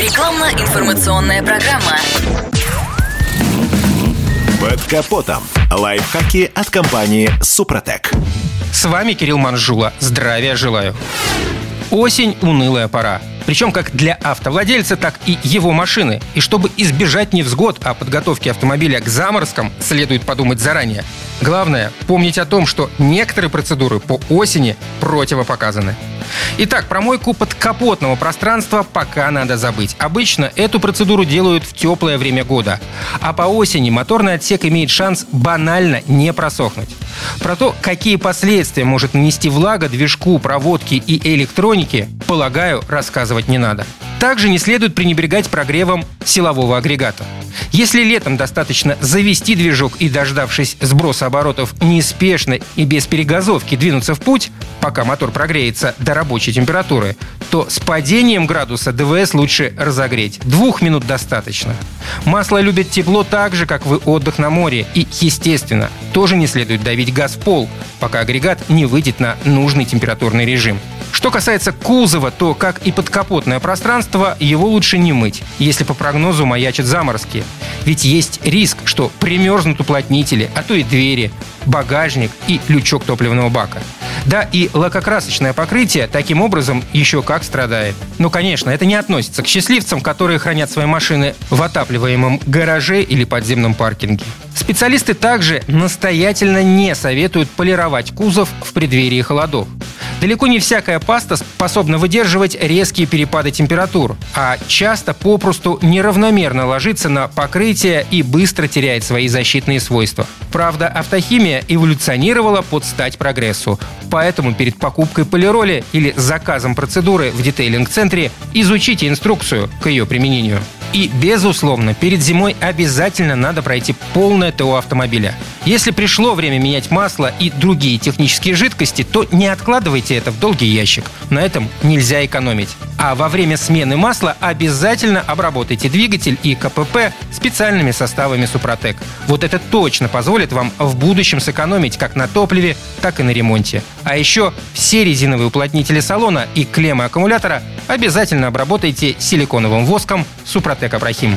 Рекламно-информационная программа. Под капотом. Лайфхаки от компании «Супротек». С вами Кирилл Манжула. Здравия желаю. Осень – унылая пора. Причем как для автовладельца, так и его машины. И чтобы избежать невзгод о подготовке автомобиля к заморозкам, следует подумать заранее. Главное – помнить о том, что некоторые процедуры по осени противопоказаны. Итак, промойку подкапотного пространства пока надо забыть. Обычно эту процедуру делают в теплое время года. А по осени моторный отсек имеет шанс банально не просохнуть. Про то, какие последствия может нанести влага движку, проводке и электронике, полагаю, рассказывать не надо. Также не следует пренебрегать прогревом силового агрегата. Если летом достаточно завести движок и, дождавшись сброса оборотов, неспешно и без перегазовки двинуться в путь, пока мотор прогреется до рабочей температуры, то с падением градуса ДВС лучше разогреть. Двух минут достаточно. Масло любит тепло так же, как вы отдых на море. И, естественно, тоже не следует давить газ в пол, пока агрегат не выйдет на нужный температурный режим. Что касается кузова, то, как и подкапотное пространство, его лучше не мыть, если по прогнозу маячат заморозки. Ведь есть риск, что примерзнут уплотнители, а то и двери, багажник и лючок топливного бака. Да, и лакокрасочное покрытие таким образом еще как страдает. Но, конечно, это не относится к счастливцам, которые хранят свои машины в отапливаемом гараже или подземном паркинге. Специалисты также настоятельно не советуют полировать кузов в преддверии холодов. Далеко не всякая паста способна выдерживать резкие перепады температур, а часто попросту неравномерно ложится на покрытие и быстро теряет свои защитные свойства. Правда, автохимия эволюционировала под стать прогрессу. Поэтому перед покупкой полироли или заказом процедуры в детейлинг-центре изучите инструкцию к ее применению. И, безусловно, перед зимой обязательно надо пройти полное ТО автомобиля. Если пришло время менять масло и другие технические жидкости, то не откладывайте это в долгий ящик. На этом нельзя экономить. А во время смены масла обязательно обработайте двигатель и КПП специальными составами Супротек. Вот это точно позволит вам в будущем сэкономить как на топливе, так и на ремонте. А еще все резиновые уплотнители салона и клеммы аккумулятора обязательно обработайте силиконовым воском Супротек Абрахим.